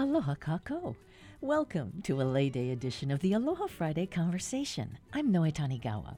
Aloha kakou. Welcome to a Lei Day edition of the Aloha Friday Conversation. I'm Noe Tanigawa.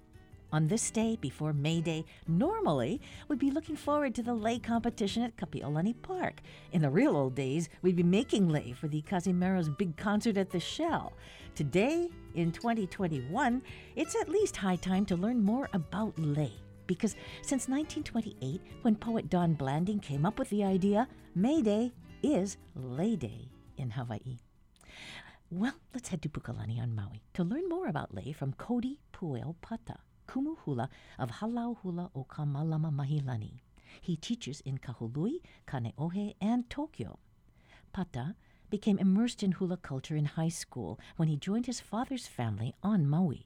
On this day before May Day, normally we'd be looking forward to the lei competition at Kapi'olani Park. In the real old days, we'd be making lei for the Cazimero's big concert at the Shell. Today, in 2021, it's at least high time to learn more about lei Because since 1928, when poet Don Blanding came up with the idea, May Day is Lei Day in Hawaii. Well, let's head to Pukalani on Maui to learn more about lei from Cody Pueo Pata, kumu hula of Halau Hula o Kamalama Mahilani. He teaches in Kahului, Kaneohe, and Tokyo. Pata became immersed in hula culture in high school when he joined his father's family on Maui.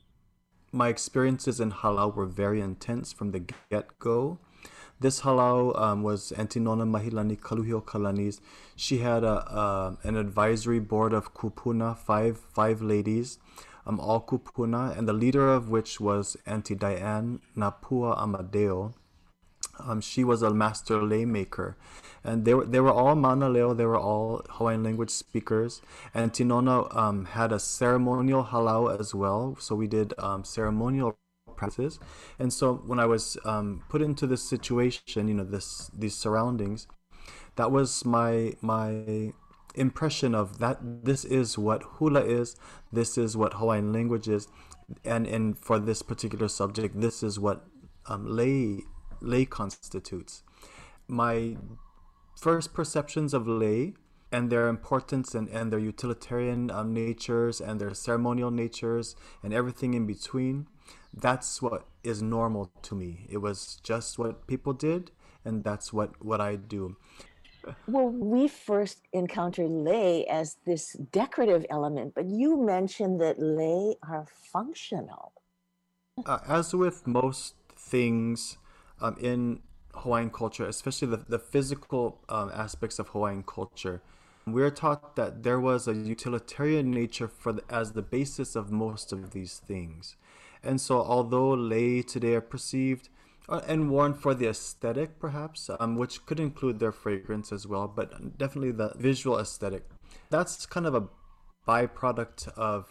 My experiences in halau were very intense from the get go. This halau um, was Auntie Nona Mahilani Kaluhio Kalani's. She had a, uh, an advisory board of kupuna, five five ladies, um, all kupuna, and the leader of which was Auntie Diane Napua Amadeo. Um, she was a master lei maker, and they were they were all Manaleo. They were all Hawaiian language speakers. And Tinona um, had a ceremonial halau as well, so we did um, ceremonial practices. And so when I was um, put into this situation, you know, this these surroundings, that was my my impression of that. This is what hula is. This is what Hawaiian language is, and and for this particular subject, this is what um, lei lei constitutes. My first perceptions of lei and their importance and, and their utilitarian um, natures and their ceremonial natures and everything in between that's what is normal to me. It was just what people did, and that's what, what I do. Well, we first encountered lei as this decorative element, but you mentioned that lei are functional. Uh, as with most things um, in Hawaiian culture, especially the, the physical um, aspects of Hawaiian culture, we're taught that there was a utilitarian nature for the, as the basis of most of these things. And so, although lei today are perceived uh, and worn for the aesthetic, perhaps, um, which could include their fragrance as well, but definitely the visual aesthetic, that's kind of a byproduct of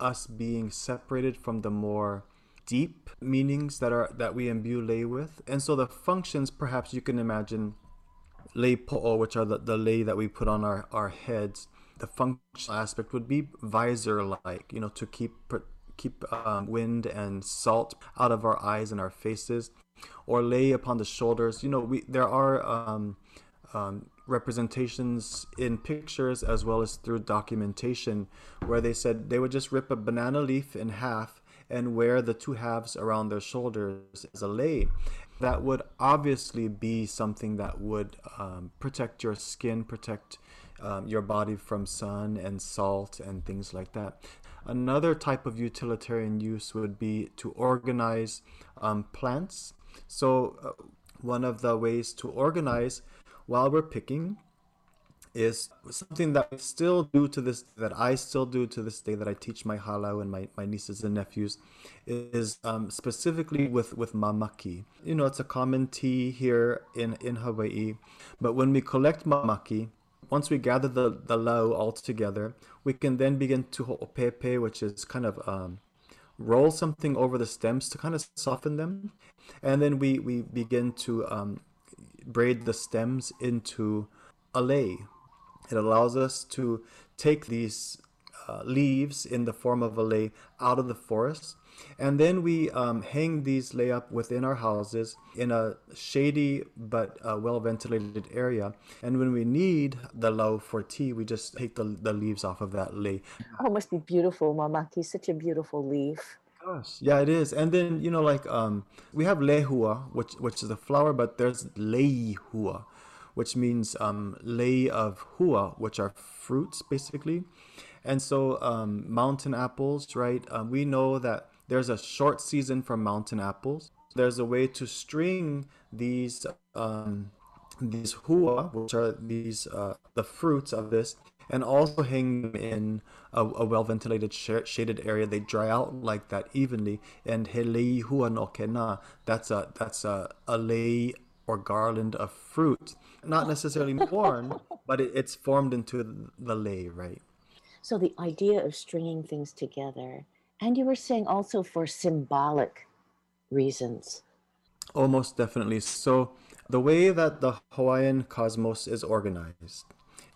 us being separated from the more deep meanings that are that we imbue lei with. And so the functions, perhaps you can imagine lei po'o, which are the, the lei that we put on our, our heads. The functional aspect would be visor like, you know, to keep keep um, wind and salt out of our eyes and our faces, or lei upon the shoulders. You know, we there are um, um, representations in pictures as well as through documentation where they said they would just rip a banana leaf in half and wear the two halves around their shoulders as a lei. That would obviously be something that would um, protect your skin, protect um, your body from sun and salt and things like that. Another type of utilitarian use would be to organize um, plants. So, uh, one of the ways to organize while we're picking is something that I still do to this that I still do to this day that I teach my halau and my, my nieces and nephews is um, specifically with with mamaki. You know, it's a common tea here in in Hawaii, but when we collect mamaki, once we gather the, the lau all together, we can then begin to ho'opepe, which is kind of um, roll something over the stems to kind of soften them. And then we, we begin to um, braid the stems into a lei. It allows us to take these uh, leaves in the form of a lei out of the forest and then we um, hang these lei up within our houses in a shady but uh, well ventilated area. And when we need the lau for tea, we just take the, the leaves off of that lei. Oh, it must be beautiful, Mamaki. Such a beautiful leaf. Gosh, yeah, it is. And then you know, like um, we have lehua, which which is a flower, but there's leihua, which means um, lei of hua, which are fruits basically. And so um, mountain apples, right? Um, we know that there's a short season for mountain apples. There's a way to string these um, these hua, which are these uh, the fruits of this, and also hang them in a, a well ventilated sh- shaded area. They dry out like that evenly. And helei hua no kena, that's a that's a, a lei or garland of fruit. Not necessarily worn, but it, it's formed into the lei, right? So the idea of stringing things together, and you were saying also for symbolic reasons. Almost definitely. So the way that the Hawaiian cosmos is organized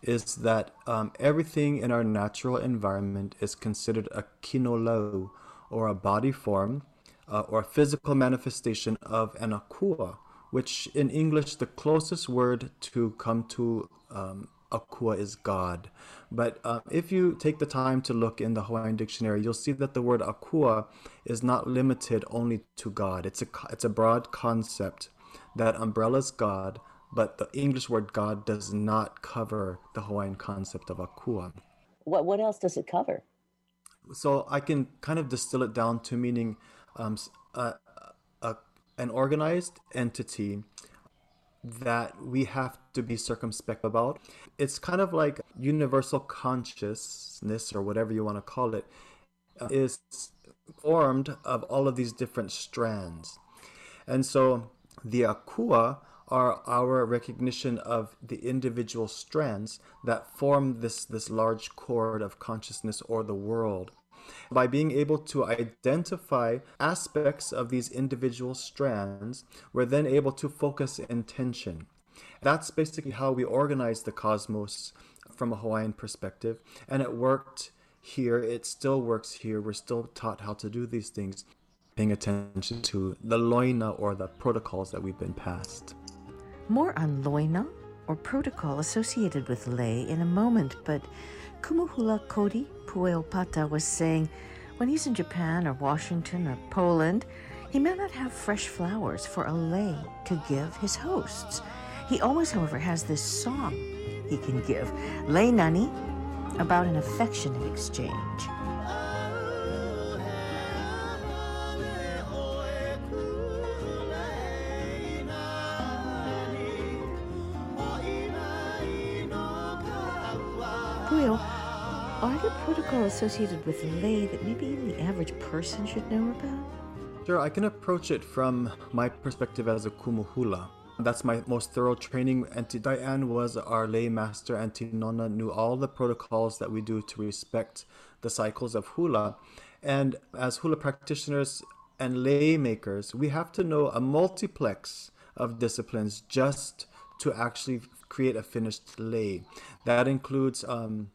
is that um, everything in our natural environment is considered a kinolau, or a body form, uh, or a physical manifestation of an akua, which in English, the closest word to come to um, akua is God. But uh, if you take the time to look in the Hawaiian dictionary, you'll see that the word akua is not limited only to God. It's a it's a broad concept that umbrellas God, but the English word God does not cover the Hawaiian concept of akua. What what else does it cover? So I can kind of distill it down to meaning um, a, a, an organized entity that we have to be circumspect about. It's kind of like universal consciousness, or whatever you want to call it, uh, is formed of all of these different strands. And so the akua are our recognition of the individual strands that form this, this large cord of consciousness or the world. By being able to identify aspects of these individual strands, we're then able to focus intention. That's basically how we organize the cosmos from a Hawaiian perspective. And it worked here, it still works here. We're still taught how to do these things, paying attention to the loina or the protocols that we've been passed. More on loina or protocol associated with lei in a moment, but Kumuhula Kodi Pueopata was saying when he's in Japan or Washington or Poland, he may not have fresh flowers for a lei to give his hosts. He always, however, has this song he can give, Lei Nani, about an affectionate exchange. Pueo, are there protocols associated with lei that maybe even the average person should know about? Sure, I can approach it from my perspective as a kumuhula. That's my most thorough training. Auntie Diane was our lei master. Auntie Nona knew all the protocols that we do to respect the cycles of hula. And as hula practitioners and lei makers, we have to know a multiplex of disciplines just to actually create a finished lei. That includes um,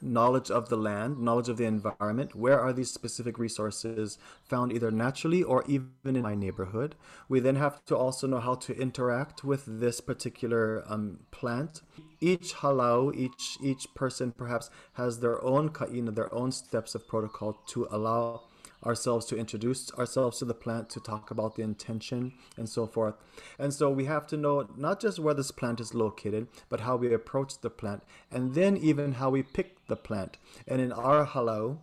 knowledge of the land, knowledge of the environment. Where are these specific resources found either naturally or even in my neighborhood? We then have to also know how to interact with this particular um, plant. Each halau, each each person perhaps has their own ka'ina, their own steps of protocol to allow ourselves to introduce ourselves to the plant to talk about the intention and so forth. And so we have to know not just where this plant is located, but how we approach the plant, and then even how we pick the plant. And in our halau,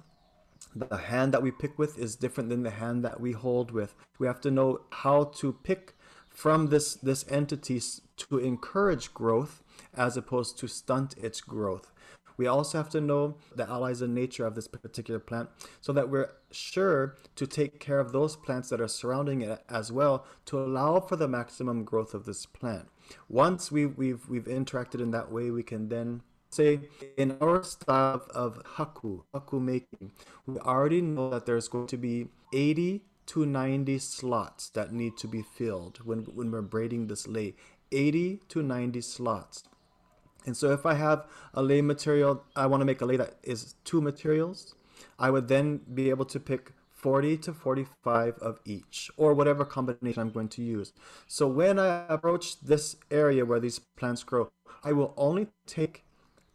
the hand that we pick with is different than the hand that we hold with. We have to know how to pick from this this entity to encourage growth as opposed to stunt its growth. We also have to know the allies and nature of this particular plant so that we're sure to take care of those plants that are surrounding it as well to allow for the maximum growth of this plant. Once we, we've, we've interacted in that way, we can then say in our style of haku, haku making, we already know that there's going to be 80 to 90 slots that need to be filled when, when we're braiding this lei. 80 to 90 slots. And so if I have a lei material, I want to make a lei that is two materials, I would then be able to pick 40 to 45 of each, or whatever combination I'm going to use. So when I approach this area where these plants grow, I will only take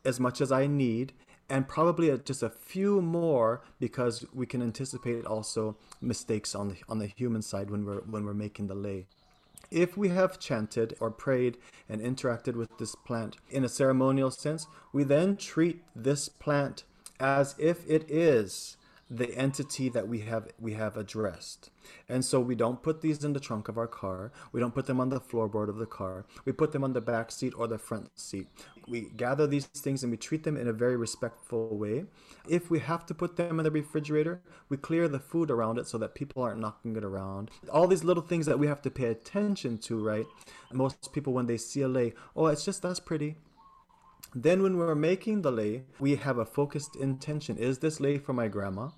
as much as I need and probably just a few more because we can anticipate also mistakes on the on the human side when we're when we're making the lei. If we have chanted or prayed and interacted with this plant in a ceremonial sense, we then treat this plant as if it is the entity that we have we have addressed. And so we don't put these in the trunk of our car. We don't put them on the floorboard of the car. We put them on the back seat or the front seat. We gather these things and we treat them in a very respectful way. If we have to put them in the refrigerator, we clear the food around it so that people aren't knocking it around. All these little things that we have to pay attention to, right? Most people when they see a lei, oh, it's just that's pretty. Then, when we're making the lei, we have a focused intention. Is this lei for my grandma?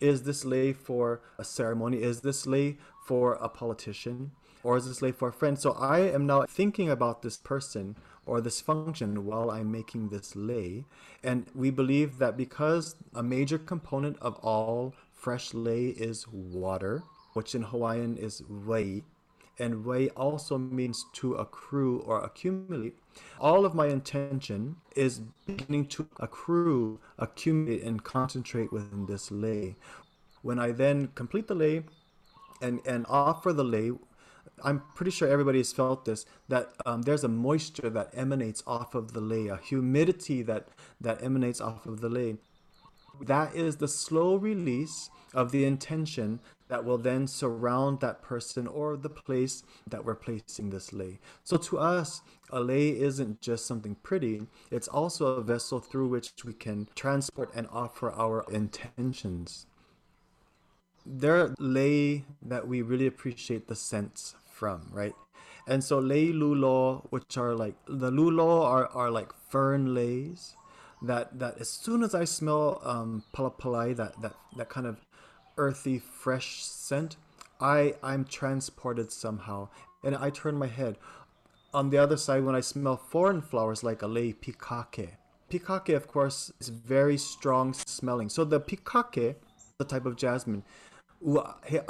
Is this lei for a ceremony? Is this lei for a politician? Or is this lei for a friend? So I am now thinking about this person or this function while I'm making this lei. And we believe that because a major component of all fresh lei is water, which in Hawaiian is wai, and wai also means to accrue or accumulate. All of my intention is beginning to accrue, accumulate, and concentrate within this lei. When I then complete the lei and, and offer the lei, I'm pretty sure everybody has felt this that um, there's a moisture that emanates off of the lei, a humidity that, that emanates off of the lei. That is the slow release of the intention that will then surround that person or the place that we're placing this lei. So to us, a lei isn't just something pretty, it's also a vessel through which we can transport and offer our intentions. There are lei that we really appreciate the scents from, right? And so lei lulo, which are like the lulo are, are like fern leis that that as soon as I smell um palapalai, that that that kind of earthy, fresh scent, I I'm transported somehow, and I turn my head. On the other side, when I smell foreign flowers like a lei pikake, pikake, of course, is very strong smelling. So the pikake, the type of jasmine, it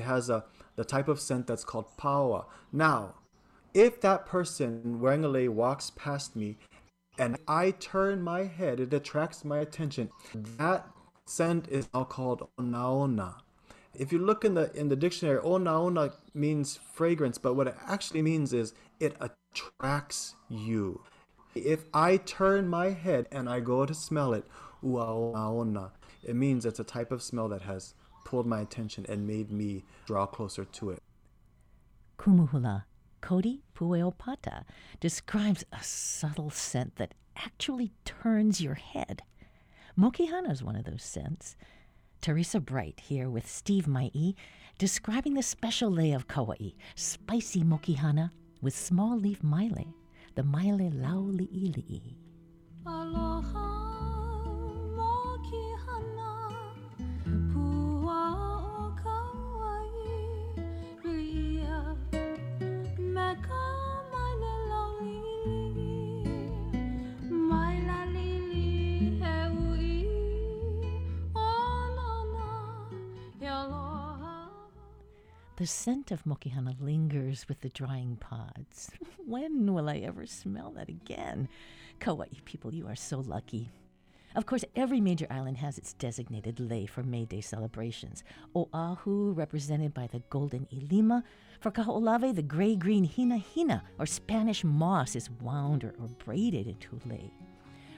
has a the type of scent that's called pawa. Now, if that person wearing a lei walks past me and I turn my head, it attracts my attention. That scent is now called onaona. If you look in the in the dictionary, onaona means fragrance, but what it actually means is it attracts you. If I turn my head and I go to smell it, onaona, it means it's a type of smell that has pulled my attention and made me draw closer to it. Kumuhula Cody Pueo Pata describes a subtle scent that actually turns your head. Mokihana is one of those scents. Teresa Bright here with Steve Mai describing the special lei of Kauai, spicy mokihana with small leaf maile, the maile lauli'ili'i. Aloha. The scent of mokihana lingers with the drying pods. when will I ever smell that again? Kauai people, you are so lucky. Of course, every major island has its designated lei for May Day celebrations. Oahu, represented by the golden ilima. For Kaho'olawe, the gray green hina hina, or Spanish moss, is wound or, or braided into lei.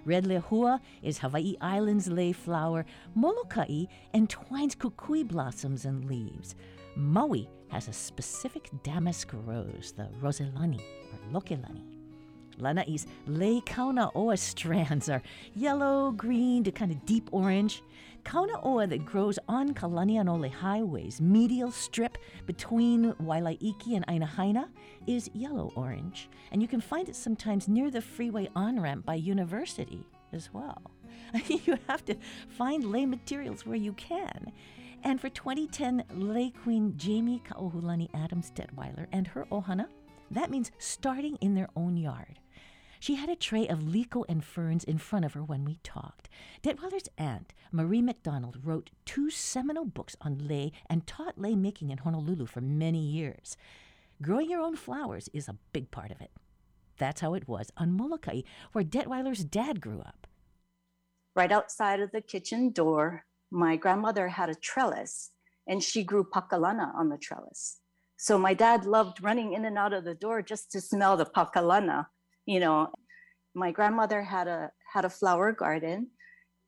Red lehua is Hawaii Island's lei flower. Molokai entwines kukui blossoms and leaves. Maui has a specific damask rose, the roselani or lokelani. Lanai's lei kauna oa strands are yellow, green to kind of deep orange. Kauna oa that grows on Kalanianaole highways, medial strip between Wailaiki and Ainahaina, is yellow orange, and you can find it sometimes near the freeway on ramp by University as well. you have to find lei materials where you can. And for 2010, Lei Queen Jamie Kaohulani Adams Detweiler and her ohana, that means starting in their own yard. She had a tray of liko and ferns in front of her when we talked. Detweiler's aunt, Marie McDonald, wrote two seminal books on lei and taught lei making in Honolulu for many years. Growing your own flowers is a big part of it. That's how it was on Molokai, where Detweiler's dad grew up. Right outside of the kitchen door, my grandmother had a trellis and she grew pakalana on the trellis. So my dad loved running in and out of the door just to smell the pakalana, you know. My grandmother had a had a flower garden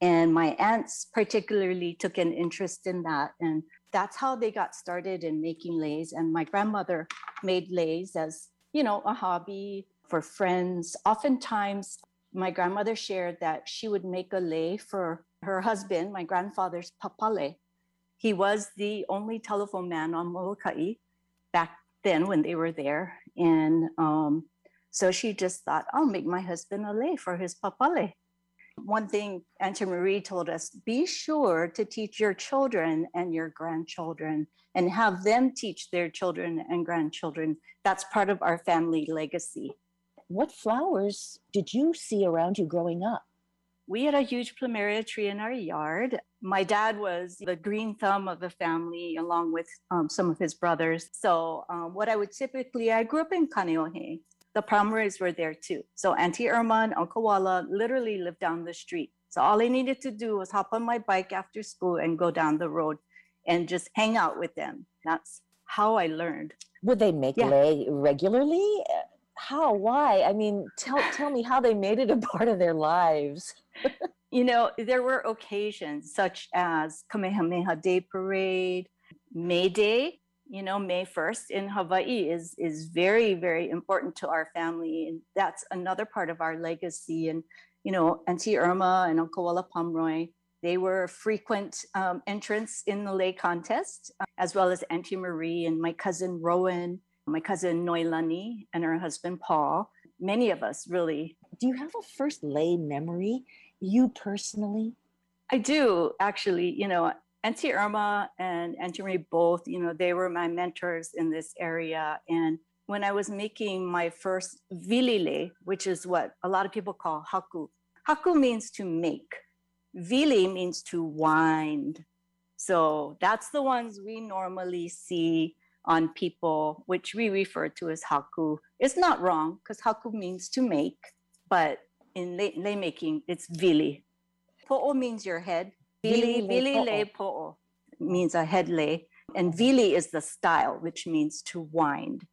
And my aunts particularly took an interest in that. And that's how they got started in making leis And my grandmother made leis as, you know, a hobby for friends. Oftentimes, my grandmother shared that she would make a lei for her husband, my grandfather's papale. He was the only telephone man on Molokai back then when they were there. And um, so she just thought, I'll make my husband a lei for his papale. One thing Auntie Marie told us be sure to teach your children and your grandchildren and have them teach their children and grandchildren. That's part of our family legacy. What flowers did you see around you growing up? We had a huge plumeria tree in our yard. My dad was the green thumb of the family, along with um, some of his brothers. So, um, what I would typically, I grew up in Kaneohe the Pomeroys were there too. So Auntie Irma and Uncle Walla literally lived down the street. So all I needed to do was hop on my bike after school and go down the road and just hang out with them. That's how I learned. Would they make yeah. lei regularly? How? Why? I mean, tell tell me how they made it a part of their lives. you know, there were occasions such as Kamehameha Day Parade, May Day, you know may 1st in hawaii is is very very important to our family and that's another part of our legacy and you know auntie irma and uncle walla pomeroy they were frequent um, entrants in the lei contest uh, as well as auntie marie and my cousin roen my cousin noilani and her husband paul many of us really do you have a first lei memory you personally i do actually you know Auntie Irma and Auntie Marie both, you know, they were my mentors in this area. And when I was making my first vilile, which is what a lot of people call haku, haku means to make. Vili means to wind. So that's the ones we normally see on people, which we refer to as haku. It's not wrong because haku means to make, but in lei, lei making, it's vili. Po'o means your head, Vili, vili le po'o means a head lei, and vili is the style, which means to wind.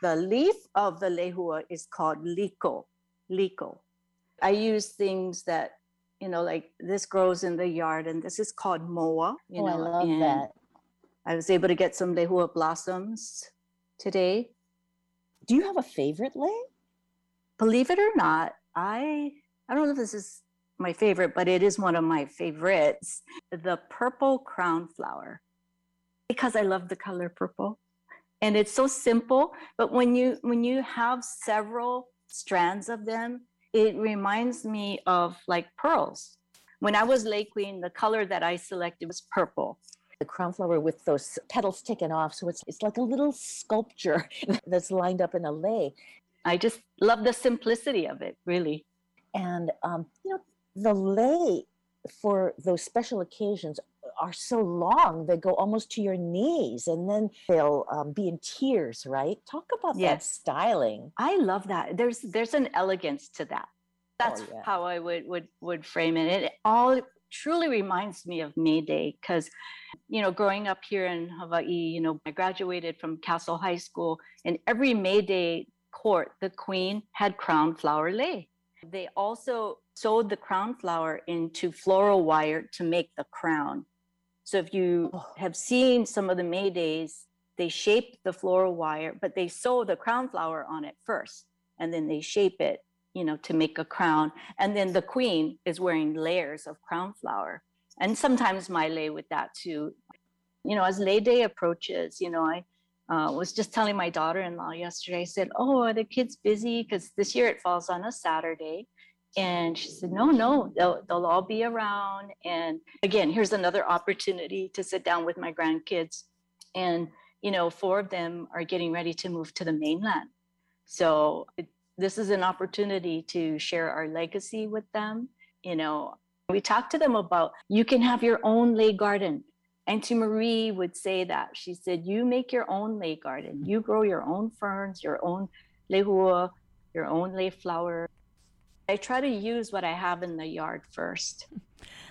The leaf of the lehua is called liko, liko. I use things that, you know, like this grows in the yard, and this is called moa. You oh, know, I love that. I was able to get some lehua blossoms today. Do you have a favorite lei? Believe it or not, I I don't know if this is my favorite, but it is one of my favorites the purple crown flower because I love the color purple. And it's so simple, but when you when you have several strands of them, it reminds me of like pearls. When I was lei queen, the color that I selected was purple. The crown flower with those petals taken off, so it's it's like a little sculpture that's lined up in a lei. I just love the simplicity of it, really. And um, you know, the lei for those special occasions are so long they go almost to your knees and then they'll um, be in tears right talk about yes. that styling i love that there's there's an elegance to that that's oh, yeah. how i would would would frame it it all truly reminds me of may day because you know growing up here in hawaii you know i graduated from castle high school and every may day court the queen had crown flower lei they also sewed the crown flower into floral wire to make the crown. So if you oh. have seen some of the May Days, they shape the floral wire, but they sew the crown flower on it first, and then they shape it, you know, to make a crown. And then the queen is wearing layers of crown flower. And sometimes my lei with that too. You know, as lei Day approaches, you know, I uh, was just telling my daughter-in-law yesterday. I said, "Oh, are the kids busy? Because this year it falls on a Saturday." And she said, no, no, they'll, they'll all be around. And again, here's another opportunity to sit down with my grandkids. And, you know, four of them are getting ready to move to the mainland. So it, this is an opportunity to share our legacy with them. You know, we talked to them about you can have your own lei garden. Auntie Marie would say that. She said, You make your own lei garden. You grow your own ferns, your own lehua, your own lei flower. I try to use what I have in the yard first.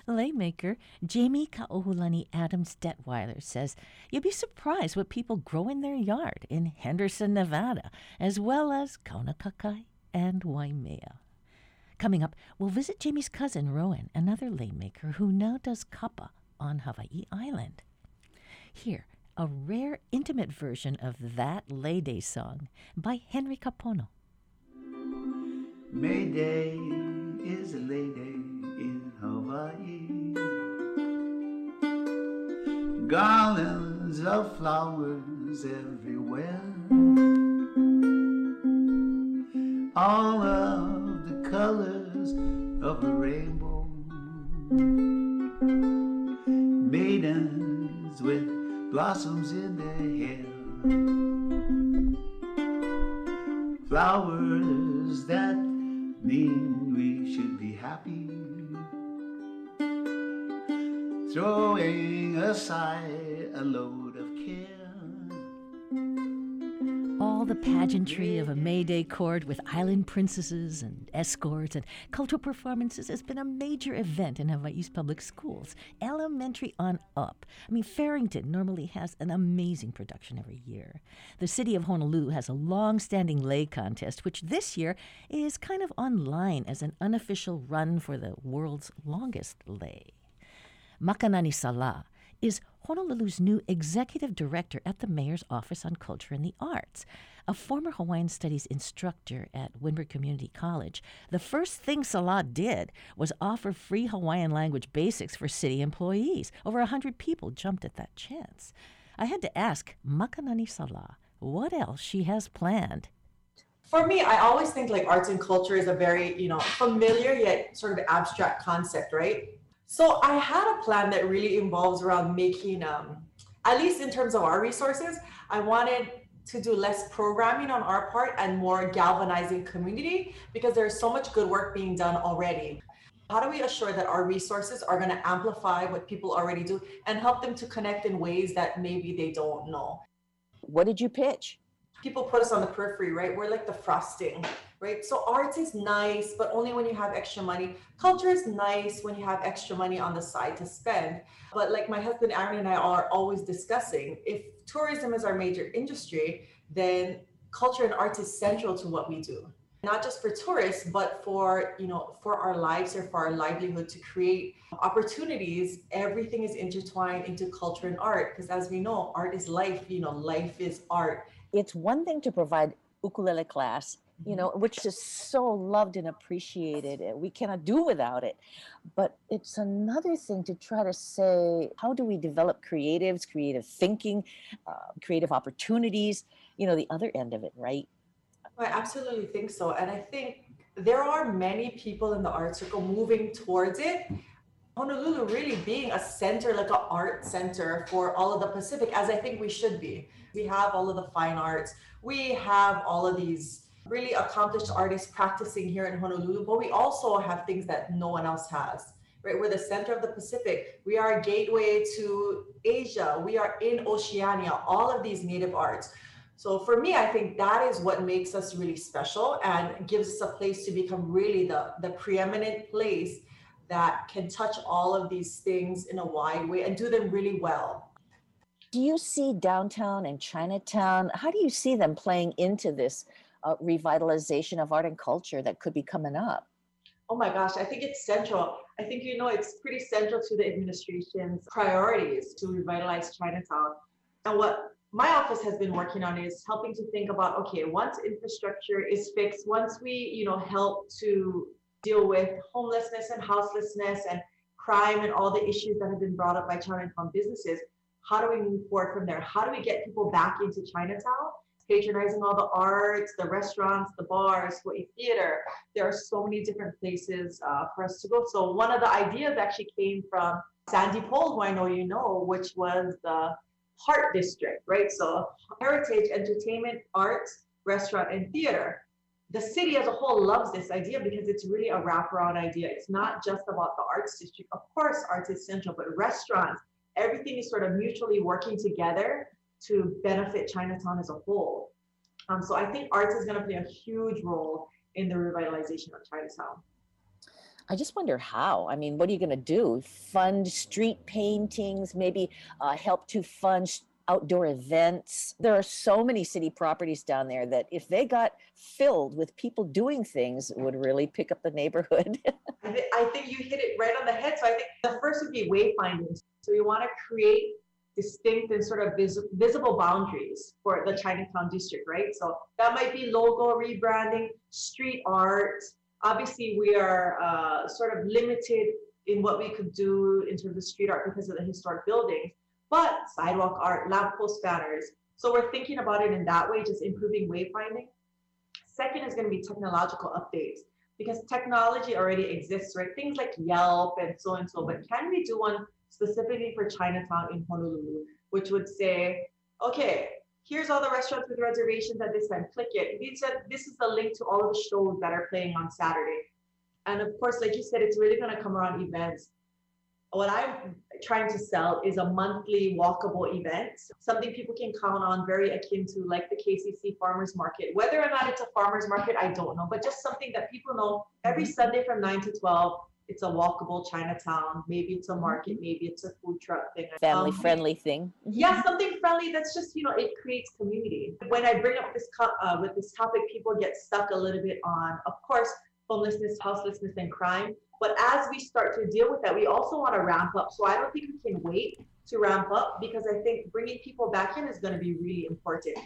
Lei maker Jamie Kaohulani Adams Detweiler says you'll be surprised what people grow in their yard in Henderson, Nevada, as well as Kaunakakai and Waimea. Coming up, we'll visit Jamie's cousin, Roen, another lei maker who now does kapa on Hawaii Island. Here, a rare intimate version of that Lei Day song by Henry Kapono. May Day is a Lei Day Hawaii. Garlands of flowers everywhere. All of the colors of the rainbow. Maidens with blossoms in their hair. Flowers that mean we should be happy. Throwing aside a load of care. All the pageantry of a May Day court with island princesses and escorts and cultural performances has been a major event in Hawaii's public schools, elementary on up. I mean, Farrington normally has an amazing production every year. The city of Honolulu has a long standing lei contest, which this year is kind of online as an unofficial run for the world's longest lei. Makanani Sala is Honolulu's new executive director at the Mayor's Office on Culture and the Arts. A former Hawaiian Studies instructor at Windward Community College, the first thing Sala did was offer free Hawaiian language basics for city employees. Over a hundred people jumped at that chance. I had to ask Makanani Sala what else she has planned. For me, I always think like arts and culture is a very, you know, familiar yet sort of abstract concept, right? So I had a plan that really involves around making, um, at least in terms of our resources, I wanted to do less programming on our part and more galvanizing community because there's so much good work being done already. How do we assure that our resources are going to amplify what people already do and help them to connect in ways that maybe they don't know? What did you pitch? People put us on the periphery, right? We're like the frosting right? So arts is nice, but only when you have extra money. Culture is nice when you have extra money on the side to spend. But like my husband Aaron and I are always discussing, if tourism is our major industry, then culture and art is central to what we do. Not just for tourists, but for you know, for our lives or for our livelihood to create opportunities. Everything is intertwined into culture and art because, as we know, art is life. You know, life is art. It's one thing to provide ukulele class you Mm-hmm. know, which is so loved and appreciated. and We cannot do without it. But it's another thing to try to say, how do we develop creatives, creative thinking, uh, creative opportunities? You know, the other end of it, right? I absolutely think so. And I think there are many people in the art circle moving towards it. Honolulu really being a center, like an art center for all of the Pacific, as I think we should be. We have all of the fine arts, we have all of these really accomplished artists practicing here in Honolulu, but we also have things that no one else has. Right, we're the center of the Pacific. We are a gateway to Asia. We are in Oceania. All of these native arts. So for me, I think that is what makes us really special and gives us a place to become really the, the preeminent place that can touch all of these things in a wide way and do them really well. Do you see downtown and Chinatown? How do you see them playing into this uh, revitalization of art and culture that could be coming up? Oh my gosh, I think it's central. I think, you know, it's pretty central to the administration's priorities to revitalize Chinatown. And what my office has been working on is helping to think about okay, once infrastructure is fixed, once we, you know, help to deal with homelessness and houselessness and crime and all the issues that have been brought up by Chinatown businesses, how do we move forward from there? How do we get people back into Chinatown? patronizing all the arts, the restaurants, the bars, Hawaii Theater. There are so many different places uh, for us to go. So one of the ideas actually came from Sandy Pole, who I know you know, which was the Heart District, right? So heritage, entertainment, arts, restaurant, and theater. The city as a whole loves this idea because it's really a wraparound idea. It's not just about the arts district. Of course, arts is central, but restaurants, everything is sort of mutually working together to benefit Chinatown as a whole. Um, so I think arts is going to play a huge role in the revitalization of Chinatown. I just wonder how. I mean, what are you going to do? Fund street paintings, maybe uh, help to fund outdoor events. There are so many city properties down there that if they got filled with people doing things, it would really pick up the neighborhood. I, th- I think you hit it right on the head. So I think the first would be wayfinding. So you want to create distinct and sort of vis- visible boundaries for the Chinatown district, right? So that might be logo rebranding, street art. Obviously, we are uh, sort of limited in what we could do in terms of street art because of the historic buildings, but sidewalk art, lamppost banners. So we're thinking about it in that way, just improving wayfinding. Second is going to be technological updates because technology already exists, right? Things like Yelp and so and so, but can we do one specifically for Chinatown in Honolulu, which would say, okay, here's all the restaurants with reservations at this time. Click it. These are, this is the link to all of the shows that are playing on Saturday. And of course, like you said, it's really going to come around events. What I'm trying to sell is a monthly walkable event, something people can count on, very akin to like the KCC farmers market. Whether or not it's a farmers market, I don't know, but just something that people know every mm-hmm. Sunday from 9 to 12 it's a walkable Chinatown. Maybe it's a market. Maybe it's a food truck thing. Family Um, friendly thing. yeah something friendly that's just you know it creates community when i bring up this co- uh, with this topic people get stuck a little bit on of course homelessness houselessness and crime but as we start to deal with that we also want to ramp up so i don't think we can wait to ramp up because i think bringing people back in is going to be really important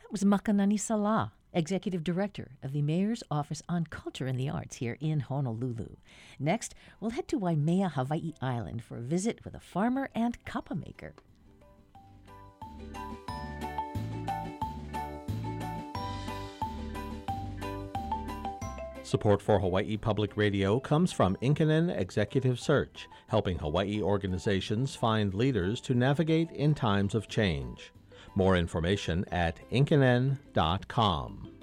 That was Makanani Sala, Executive Director of the Mayor's Office on Culture and the Arts here in Honolulu. Next, we'll head to Waimea, Hawaii Island for a visit with a farmer and kapa maker. Support for Hawaii Public Radio comes from Inkinen Executive Search, helping Hawaii organizations find leaders to navigate in times of change. More information at inkinen.com.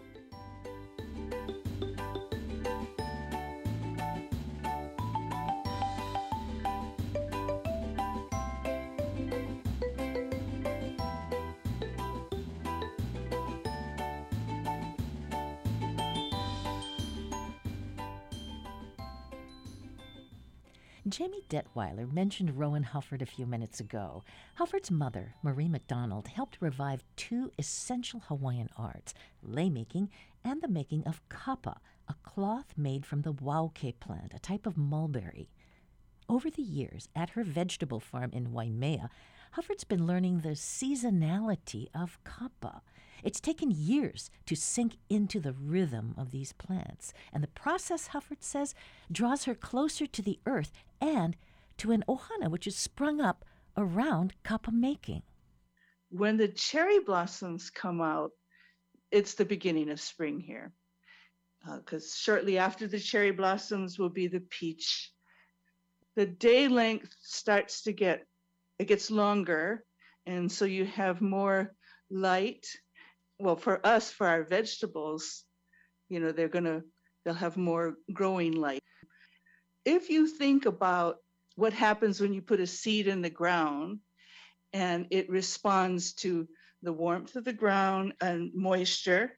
Mentioned Roen Hufford a few minutes ago. Hufford's mother, Marie McDonald, helped revive two essential Hawaiian arts lei making and the making of kapa, a cloth made from the wauke plant, a type of mulberry. Over the years, at her vegetable farm in Waimea, Hufford's been learning the seasonality of kapa. It's taken years to sink into the rhythm of these plants, and the process, Hufford says, draws her closer to the earth and to an ohana which has sprung up around kapa making. when the cherry blossoms come out, it's the beginning of spring here. Uh, because shortly after the cherry blossoms will be the peach. The day length starts to get, it gets longer. And so you have more light. Well, for us, for our vegetables, you know, they're going to, they'll have more growing light. If you think about what happens when you put a seed in the ground, and it responds to the warmth of the ground and moisture.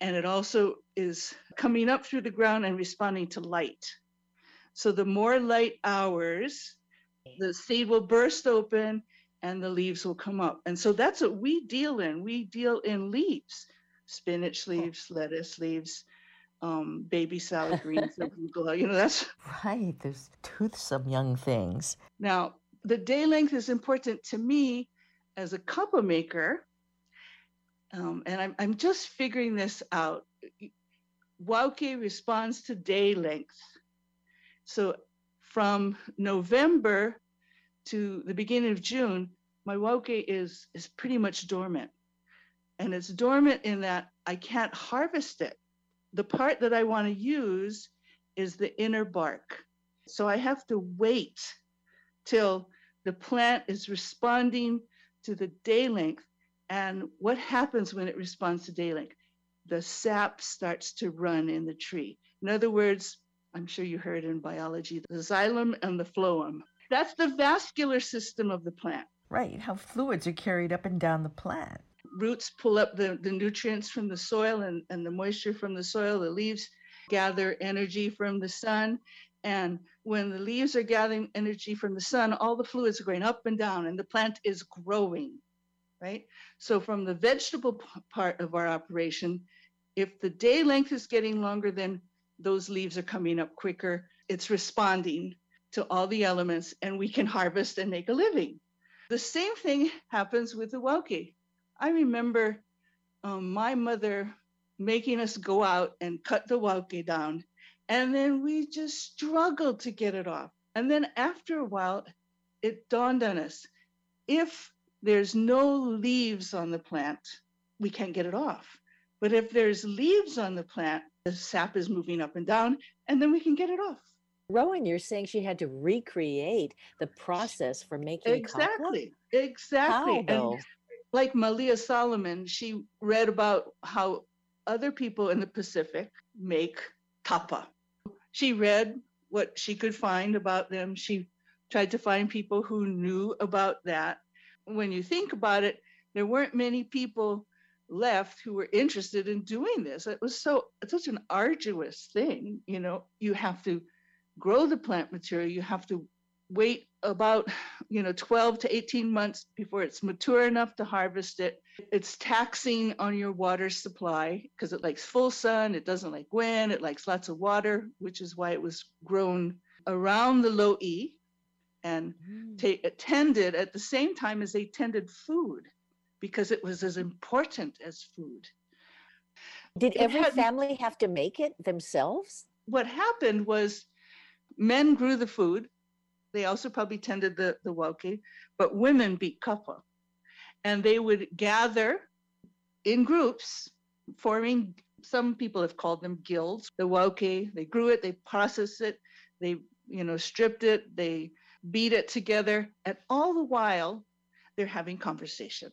And it also is coming up through the ground and responding to light. So the more light hours, the seed will burst open and the leaves will come up. And so that's what we deal in. We deal in leaves, spinach oh. leaves, lettuce leaves, um, baby salad greens, arugula. You know, that's Right. There's toothsome young things. Now, the day length is important to me as a kapa maker. Um, and I'm, I'm just figuring this out. Wauke responds to day length. So from November to the beginning of June, my Wauke is, is pretty much dormant. And it's dormant in that I can't harvest it. The part that I want to use is the inner bark. So I have to wait till the plant is responding to the day length. And what happens when it responds to day length? The sap starts to run in the tree. In other words, I'm sure you heard in biology, the xylem and the phloem. That's the vascular system of the plant. Right. How fluids are carried up and down the plant. Roots pull up the, the nutrients from the soil and, and the moisture from the soil. The leaves gather energy from the sun. And when the leaves are gathering energy from the sun, all the fluids are going up and down, and the plant is growing. right? So from the vegetable p- part of our operation, if the day length is getting longer, then those leaves are coming up quicker. It's responding to all the elements, and we can harvest and make a living. The same thing happens with the wauke. I remember um, my mother making us go out and cut the wauke down, and then we just struggled to get it off. And then after a while, it dawned on us if there's no leaves on the plant, we can't get it off. But if there's leaves on the plant, the sap is moving up and down, and then we can get it off. Roen, you're saying she had to recreate the process for making Exactly. Exactly. How, And? Like Malia Solomon, she read about how other people in the Pacific make tapa. She read what she could find about them. She tried to find people who knew about that. When you think about it, there weren't many people left who were interested in doing this. It was so such an arduous thing, you know. You have to grow the plant material, you have to wait about you know 12 to 18 months before it's mature enough to harvest it it's taxing on your water supply because it likes full sun it doesn't like wind it likes lots of water which is why it was grown around the low e and Mm. ta- tended at the same time as they tended food because it was as important as food Did it every had- family have to make it themselves? what happened was men grew the food. They also probably tended the, the wauke, but women beat kapa. And they would gather in groups, forming, some people have called them guilds, the wauke. They grew it, they processed it, they, you know, stripped it, they beat it together. And all the while, they're having conversation.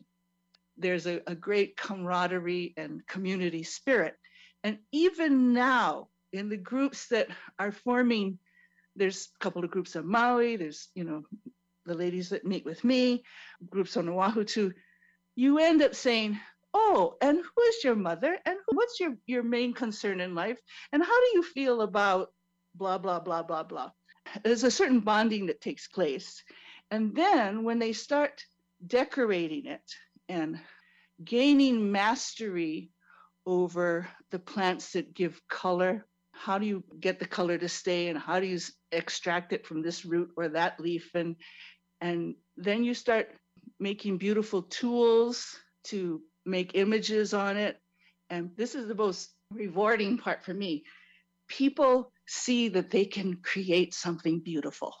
There's a, a great camaraderie and community spirit. And even now, in the groups that are forming, there's a couple of groups on Maui, there's, you know, the ladies that meet with me, groups on Oahu too. You end up saying, Oh, and who is your mother? And what's your, your main concern in life? And how do you feel about blah, blah, blah, blah, blah? There's a certain bonding that takes place. And then when they start decorating it and gaining mastery over the plants that give color. How do you get the color to stay and how do you extract it from this root or that leaf and and then you start making beautiful tools to make images on it and this is the most rewarding part for me. People see that they can create something beautiful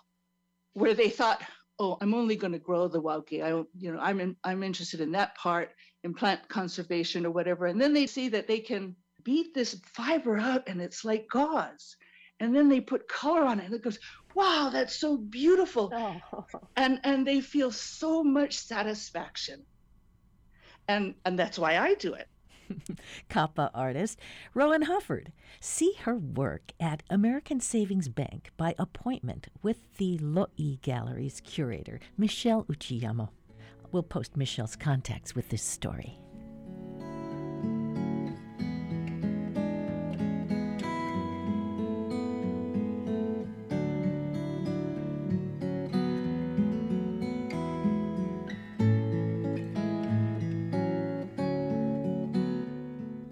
where they thought, "Oh, I'm only going to grow the wauke. I you know, I'm in, I'm interested in that part in plant conservation or whatever." And then they see that they can beat this fiber out and it's like gauze. And then they put color on it and it goes, "Wow, that's so beautiful." Oh, And and they feel so much satisfaction. And and that's why I do it. Kapa artist Roen Hufford. See her work at American Savings Bank by appointment with the Lo'i Gallery's curator, Michelle Uchiyama. We'll post Michelle's contacts with this story.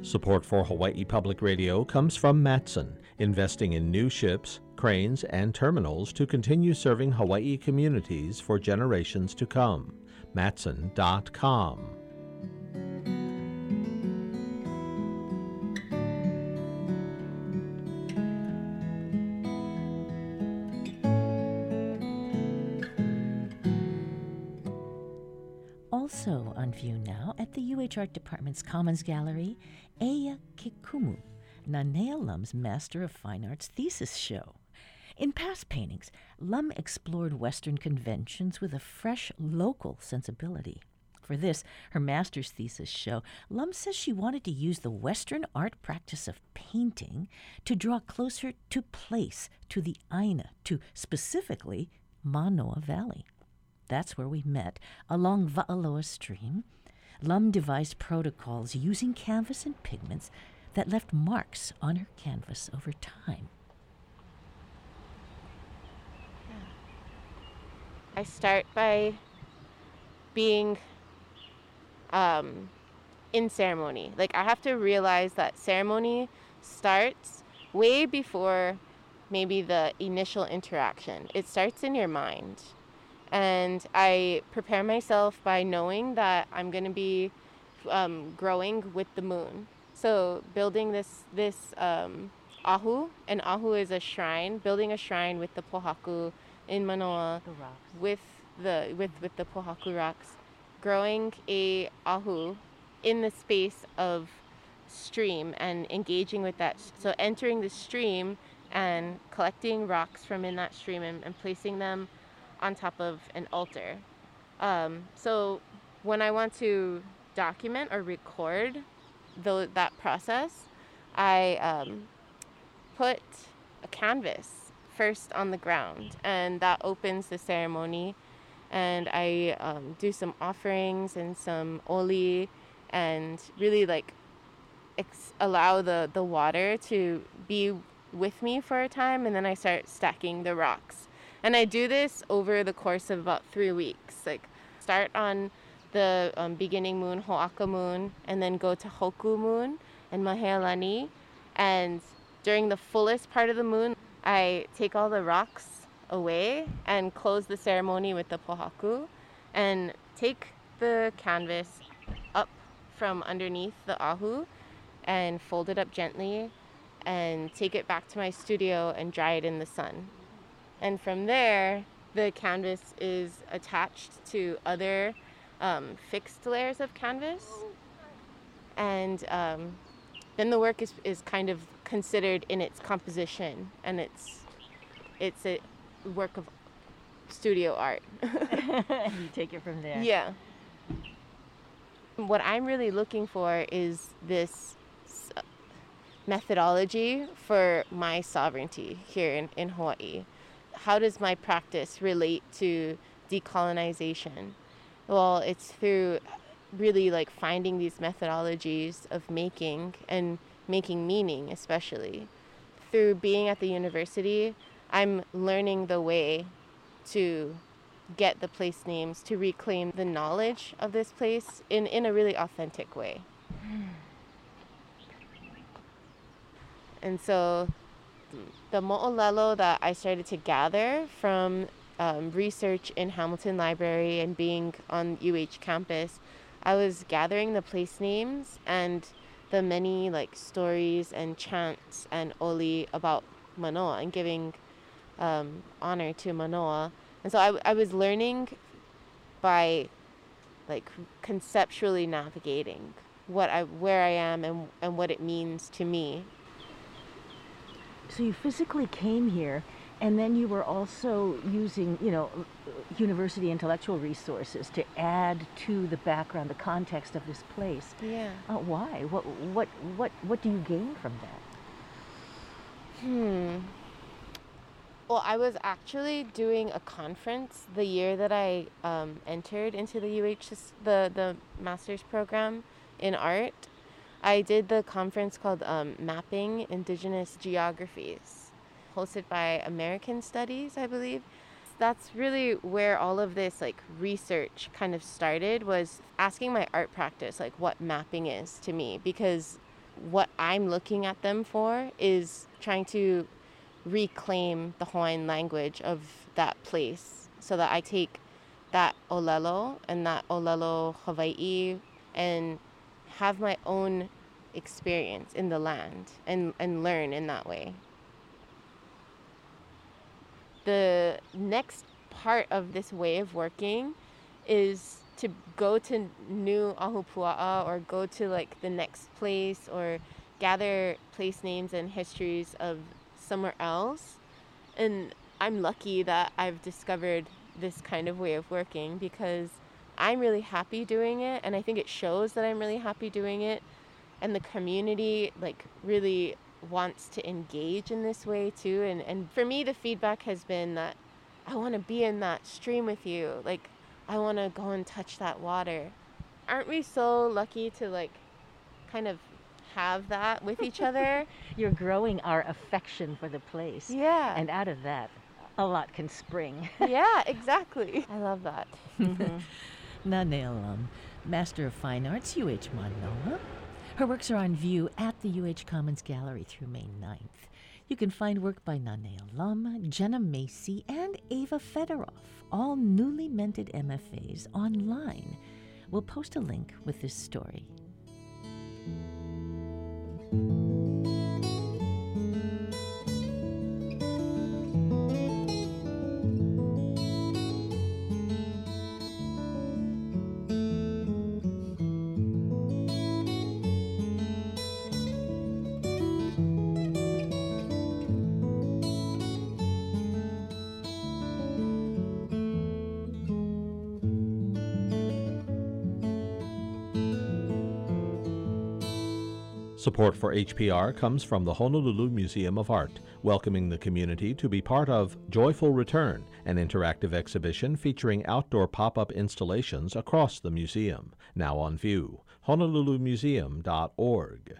Support for Hawaii Public Radio comes from Matson, investing in new ships, cranes, and terminals to continue serving Hawaii communities for generations to come. Matson.com. Also on view now at the UH Art Department's Commons Gallery, Eya Kikumu, Nanea Lum's Master of Fine Arts thesis show. In past paintings, Lum explored Western conventions with a fresh local sensibility. For this, her master's thesis show, Lum says she wanted to use the Western art practice of painting to draw closer to place, to the Aina, to specifically Manoa Valley. That's where we met, along Va'aloa Stream. Lum devised protocols using canvas and pigments that left marks on her canvas over time. I start by being um, in ceremony. Like I have to realize that ceremony starts way before maybe the initial interaction. It starts in your mind. And I prepare myself by knowing that I'm going to be um, growing with the moon. So building this this um, ahu, and ahu is a shrine. Building a shrine with the pohaku in Manoa, The rocks. with the with with the pohaku rocks, growing a ahu in the space of stream and engaging with that. So entering the stream and collecting rocks from in that stream and, and placing them on top of an altar. Um, so when I want to document or record tho- that process, I um, put a canvas first on the ground, and that opens the ceremony. And I um, do some offerings and some oli, and really like ex- allow the the water to be with me for a time, and then I start stacking the rocks. And I do this over the course of about three weeks. Like start on the um, beginning moon, Ho'aka moon, and then go to Hoku moon and Mahealani. And during the fullest part of the moon, I take all the rocks away and close the ceremony with the pohaku and take the canvas up from underneath the ahu and fold it up gently and take it back to my studio and dry it in the sun. And from there, the canvas is attached to other um, fixed layers of canvas. And um, then the work is, is kind of considered in its composition and it's it's a work of studio art. you take it from there. Yeah. What I'm really looking for is this methodology for my sovereignty here in, in Hawaii. How does my practice relate to decolonization? Well, it's through really like finding these methodologies of making and making meaning, especially. Through being at the university, I'm learning the way to get the place names to reclaim the knowledge of this place in, in a really authentic way. Hmm. And so the mo'olelo that I started to gather from um, research in Hamilton Library and being on UH campus, I was gathering the place names and the many like stories and chants and oli about Manoa and giving um, honor to Manoa. And so I, I was learning by like conceptually navigating what I where I am and, and what it means to me. So you physically came here, and then you were also using, you know, university intellectual resources to add to the background, the context of this place. Yeah. Uh, why? What? What? What? What do you gain from that? Hmm. Well, I was actually doing a conference the year that I um, entered into the UH the the master's program in art. I did the conference called um, Mapping Indigenous Geographies, hosted by American Studies, I believe. That's really where all of this like research kind of started was asking my art practice like what mapping is to me because what I'm looking at them for is trying to reclaim the Hawaiian language of that place so that I take that olelo and that olelo Hawaii and have my own experience in the land and, and learn in that way. The next part of this way of working is to go to new Ahupua'a or go to like the next place or gather place names and histories of somewhere else. And I'm lucky that I've discovered this kind of way of working because I'm really happy doing it and I think it shows that I'm really happy doing it and the community like really wants to engage in this way too and and for me the feedback has been that I want to be in that stream with you like I want to go and touch that water. Aren't we so lucky to like kind of have that with each other? You're growing our affection for the place, yeah. And out of that, a lot can spring. yeah exactly. I love that mm-hmm. Nanea Lum. Master of Fine Arts, UH Manoa. Her works are on view at the UH Commons Gallery through May 9th. You can find work by Nane Lama, Jenna Macy, and Ava Fedorov, all newly minted MFAs, online. We'll post a link with this story. Support for HPR comes from the Honolulu Museum of Art, welcoming the community to be part of Joyful Return, an interactive exhibition featuring outdoor pop up installations across the museum. Now on view. HonoluluMuseum.org.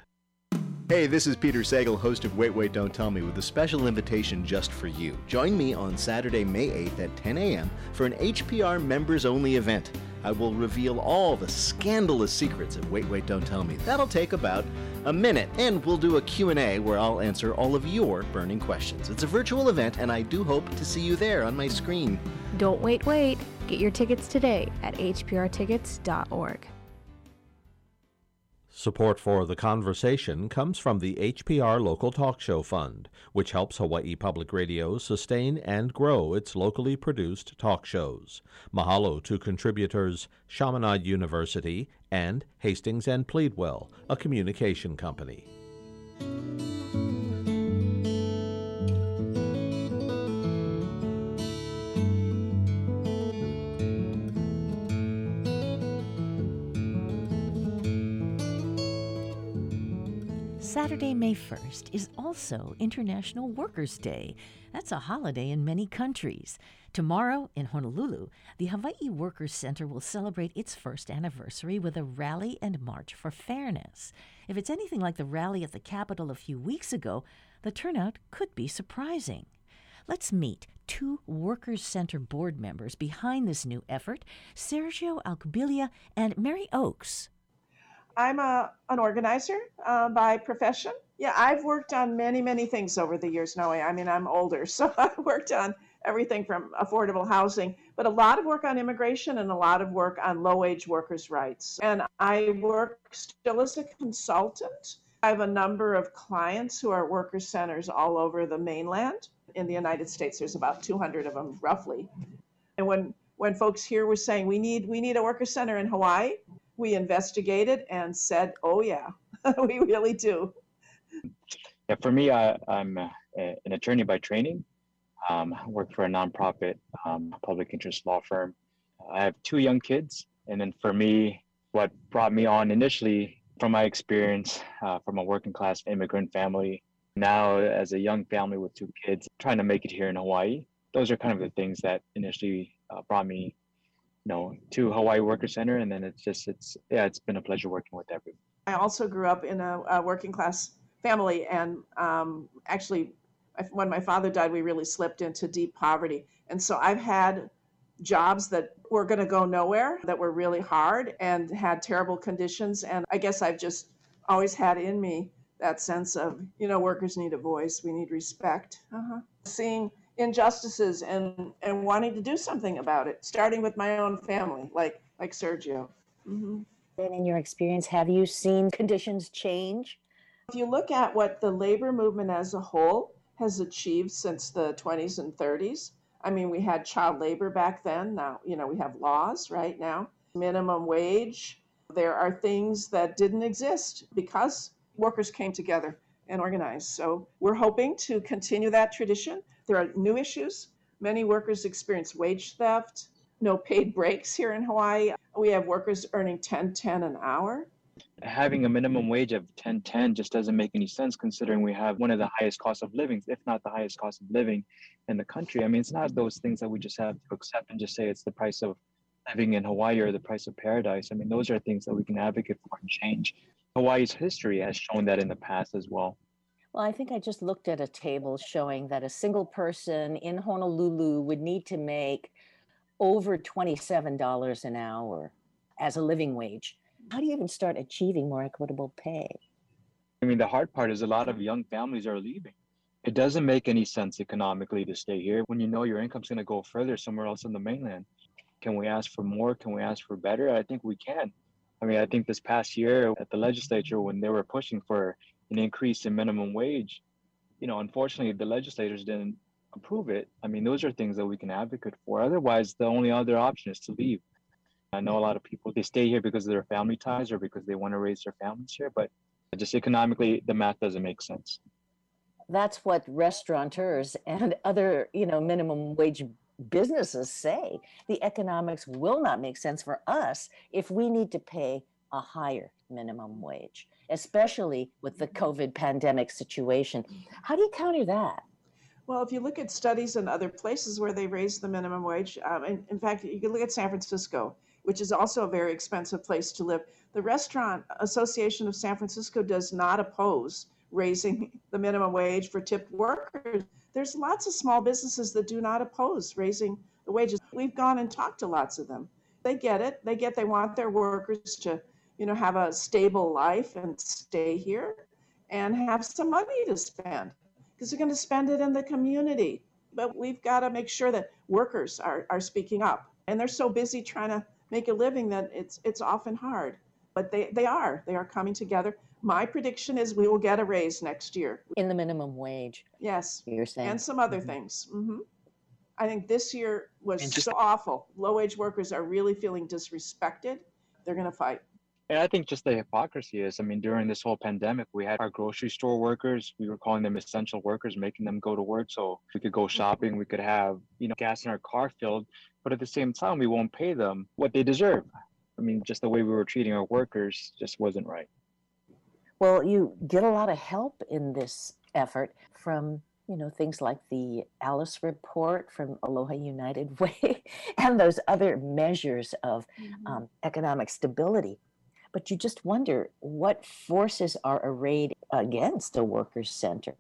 Hey, this is Peter Sagal, host of Wait, Wait, Don't Tell Me, with a special invitation just for you. Join me on Saturday, May 8th at 10 a.m. for an HPR members only event. I will reveal all the scandalous secrets of Wait, Wait, Don't Tell Me. That'll take about a minute, and we'll do a Q&A where I'll answer all of your burning questions. It's a virtual event, and I do hope to see you there on my screen. Don't wait, wait. Get your tickets today at hprtickets.org. Support for the conversation comes from the HPR Local Talk Show Fund, which helps Hawaii Public Radio sustain and grow its locally produced talk shows. Mahalo to contributors Chaminade University and Hastings and Pleadwell, a communication company. Saturday, May 1st is also International Workers' Day. That's a holiday in many countries. Tomorrow in Honolulu, the Hawaii Workers Center will celebrate its first anniversary with a rally and march for fairness. If it's anything like the rally at the Capitol a few weeks ago, the turnout could be surprising. Let's meet two Workers Center board members behind this new effort Sergio Alcubilla and Mary Oakes. I'm a, an organizer uh, by profession. Yeah, I've worked on many, many things over the years. No, I mean, I'm older, so I've worked on everything from affordable housing, but a lot of work on immigration and a lot of work on low wage workers' rights. And I work still as a consultant. I have a number of clients who are worker centers all over the mainland. In the United States, there's about 200 of them roughly. And when when folks here were saying we need we need a worker center in Hawaii, we investigated and said, "Oh yeah, we really do." Yeah, for me, I, I'm uh, an attorney by training. Um, I work for a nonprofit um, public interest law firm. I have two young kids, and then for me, what brought me on initially from my experience uh, from a working class immigrant family, now as a young family with two kids, trying to make it here in Hawaii. Those are kind of the things that initially uh, brought me know to Hawaii Worker Center, and then it's just it's yeah, it's been a pleasure working with everyone. I also grew up in a, a working class family, and um, actually, when my father died, we really slipped into deep poverty, and so I've had jobs that were going to go nowhere, that were really hard, and had terrible conditions, and I guess I've just always had in me that sense of you know workers need a voice, we need respect. Uh-huh. Seeing injustices and and wanting to do something about it starting with my own family like like sergio. Mm-hmm. and in your experience have you seen conditions change? If you look at what the labor movement as a whole has achieved since the 20s and 30s i mean we had child labor back then now you know we have laws right now minimum wage. There are things that didn't exist because workers came together and organized. So we're hoping to continue that tradition there are new issues. Many workers experience wage theft, no paid breaks here in Hawaii. We have workers earning 10 10 an hour. Having a minimum wage of 10 10 just doesn't make any sense considering we have one of the highest costs of living, if not the highest cost of living in the country. I mean, it's not those things that we just have to accept and just say it's the price of living in Hawaii or the price of paradise. I mean, those are things that we can advocate for and change. Hawaii's history has shown that in the past as well. Well, I think I just looked at a table showing that a single person in Honolulu would need to make over $27 an hour. as a living wage. How do you even start achieving more equitable pay? I mean, the hard part is a lot of young families are leaving. It doesn't make any sense economically to stay here when you know your income's going to go further somewhere else on the mainland. Can we ask for more? Can we ask for better? I think we can. I mean, I think this past year at the legislature, when they were pushing for an increase in minimum wage, you know, unfortunately, the legislators didn't approve it. I mean, those are things that we can advocate for. Otherwise, the only other option is to leave. I know a lot of people, they stay here because of their family ties or because they want to raise their families here, but just economically, the math doesn't make sense. That's what restaurateurs and other, you know, minimum wage businesses say. The economics will not make sense for us if we need to pay a higher minimum wage, especially with the COVID pandemic situation. How do you counter that? Well, if you look at studies in other places where they raise the minimum wage, um, in, in fact, you can look at San Francisco, which is also a very expensive place to live. The Restaurant Association of San Francisco does not oppose raising the minimum wage for tipped workers. There's lots of small businesses that do not oppose raising the wages. We've gone and talked to lots of them. They get it. They get they want their workers to, you know, have a stable life and stay here and have some money to spend because they're going to spend it in the community. But we've got to make sure that workers are, are speaking up. And they're so busy trying to make a living that it's it's often hard. But they, they are. They are coming together. My prediction is we will get a raise next year. In the minimum wage. Yes. You're saying. And some other things. hmm I think this year was so awful. Low wage workers are really feeling disrespected. They're going to fight. And I think just the hypocrisy is, I mean, during this whole pandemic, we had our grocery store workers, we were calling them essential workers, making them go to work so we could go shopping, we could have, you know, gas in our car filled, but at the same time, we won't pay them what they deserve. I mean, just the way we were treating our workers just wasn't right. Well, you get a lot of help in this effort from, you know, things like the Alice report from Aloha United Way and those other measures of um, economic stability. But you just wonder what forces are arrayed against a workers' center.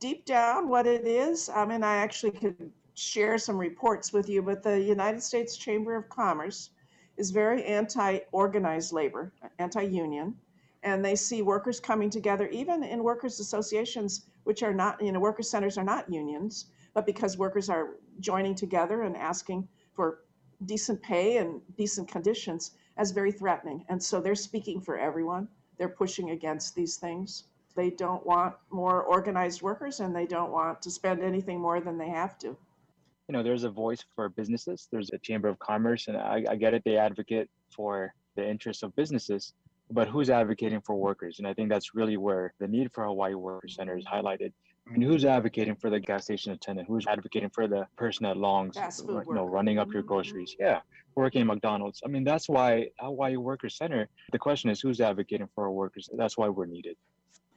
Deep down, what it is, I mean, I actually could share some reports with you, but the United States Chamber of Commerce is very anti organized labor, anti union. And they see workers coming together, even in workers' associations, which are not, you know, workers' centers are not unions, but because workers are joining together and asking for decent pay and decent conditions as very threatening. And so they're speaking for everyone. They're pushing against these things. They don't want more organized workers and they don't want to spend anything more than they have to. You know, there's a voice for businesses, there's a chamber of commerce, and I, I get it, they advocate for the interests of businesses, but who's advocating for workers? And I think that's really where the need for Hawaii Worker Center is highlighted. I mean, who's advocating for the gas station attendant? Who's advocating for the person that Long's, you know, worker. running up your mm-hmm. groceries? Yeah, working at McDonald's. I mean, that's why Why Hawaii Worker Center. The question is, who's advocating for our workers? That's why we're needed.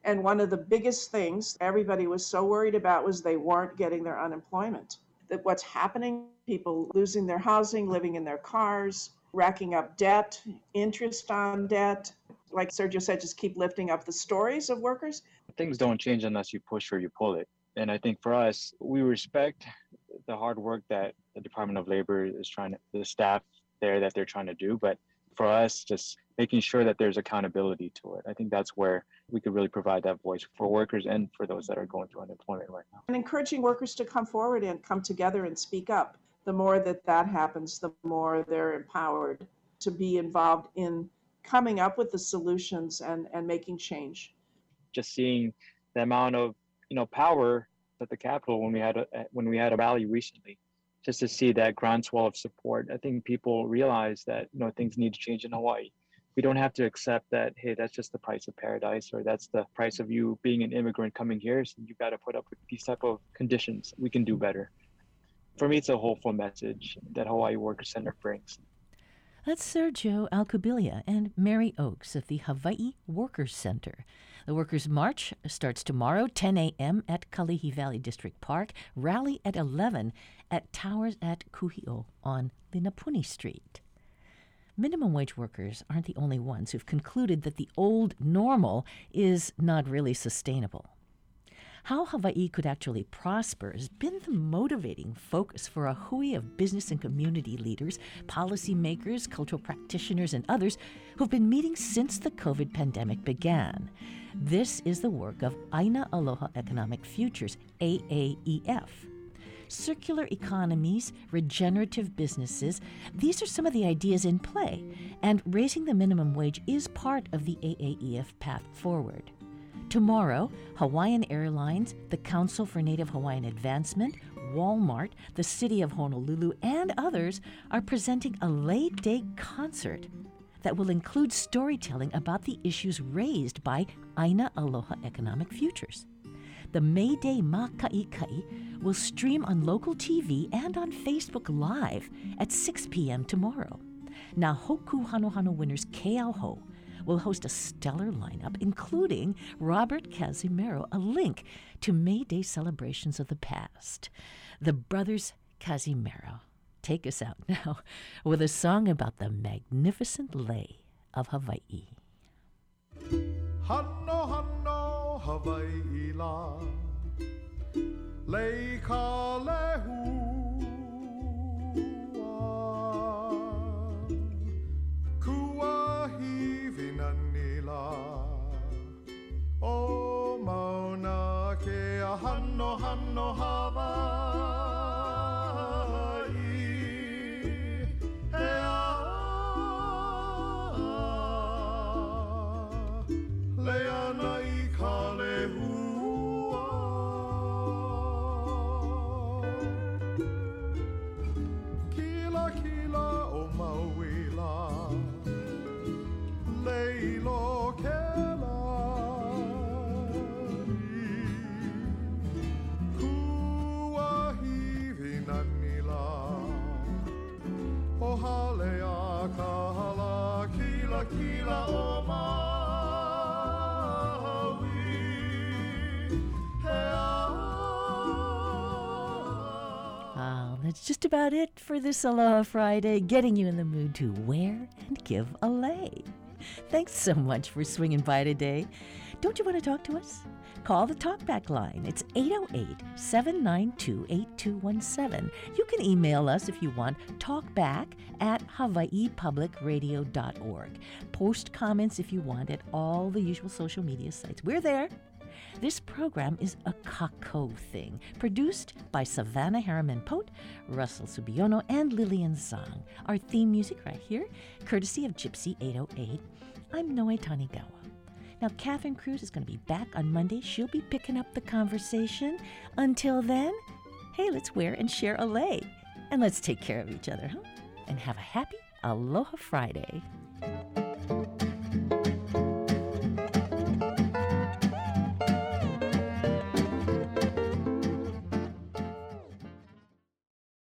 And one of the biggest things everybody was so worried about was they weren't getting their unemployment. That what's happening, people losing their housing, living in their cars, racking up debt, interest on debt. Like Sergio said, just keep lifting up the stories of workers. things don't change unless you push or you pull it. And I think for us, we respect the hard work that the Department of Labor is trying to, the staff there that they're trying to do. But for us, just making sure that there's accountability to it. I think that's where we could really provide that voice for workers and for those that are going through unemployment right now. And encouraging workers to come forward and come together and speak up. The more that that happens, the more they're empowered to be involved in coming up with the solutions and, and making change. Just seeing the amount of you know power at the Capitol when we had a when we had a rally recently, just to see that groundswell of support. I think people realize that you know things need to change in Hawaii. We don't have to accept that hey that's just the price of paradise or that's the price of you being an immigrant coming here. So you've got to put up with these type of conditions. We can do better. For me, it's a hopeful message that Hawaii Worker Center brings. That's Sergio Alcubilla and Mary Oakes of the Hawaii Workers Center. The Workers' March starts tomorrow, 10 a.m. at Kalihi Valley District Park, rally at 11 at Towers at Kuhio on Linapuni Street. Minimum wage workers aren't the only ones who've concluded that the old normal is not really sustainable. How Hawaii could actually prosper has been the motivating focus for a hui of business and community leaders, policymakers, cultural practitioners, and others who've been meeting since the COVID pandemic began. This is the work of Aina Aloha Economic Futures, AAEF. Circular economies, regenerative businesses, these are some of the ideas in play, and raising the minimum wage is part of the AAEF path forward. Tomorrow, Hawaiian Airlines, the Council for Native Hawaiian Advancement, Walmart, the City of Honolulu, and others are presenting a Lei Day concert that will include storytelling about the issues raised by Aina Aloha Economic Futures. The May Day Maka'ikai will stream on local TV and on Facebook Live at 6 p.m. tomorrow. Now, Hoku Hanohano winners Keauhou will host a stellar lineup, including Robert Cazimero, a link to May Day celebrations of the past. The brothers Cazimero take us out now with a song about the magnificent lei of Hawaii. Hano hano Hawaii la Lei ka lehua O mauna ke a hano just about it for this Aloha Friday, getting you in the mood to wear and give a lei. Thanks so much for swinging by today. Don't you want to talk to us? Call the talkback line. It's 808 792 8217. You can email us if you want, talkback at hawaiipublicradio.org. Post comments if you want at all the usual social media sites. We're there. This program is a kakou thing, produced by Savannah Harriman Pote, Russell Subiono, and Lillian Zhang. Our theme music right here, courtesy of Gypsy 808. I'm Noe Tanigawa. Now, Catherine Cruz is going to be back on Monday. She'll be picking up the conversation. Until then, hey, let's wear and share a lei. And let's take care of each other, huh? And have a happy Aloha Friday.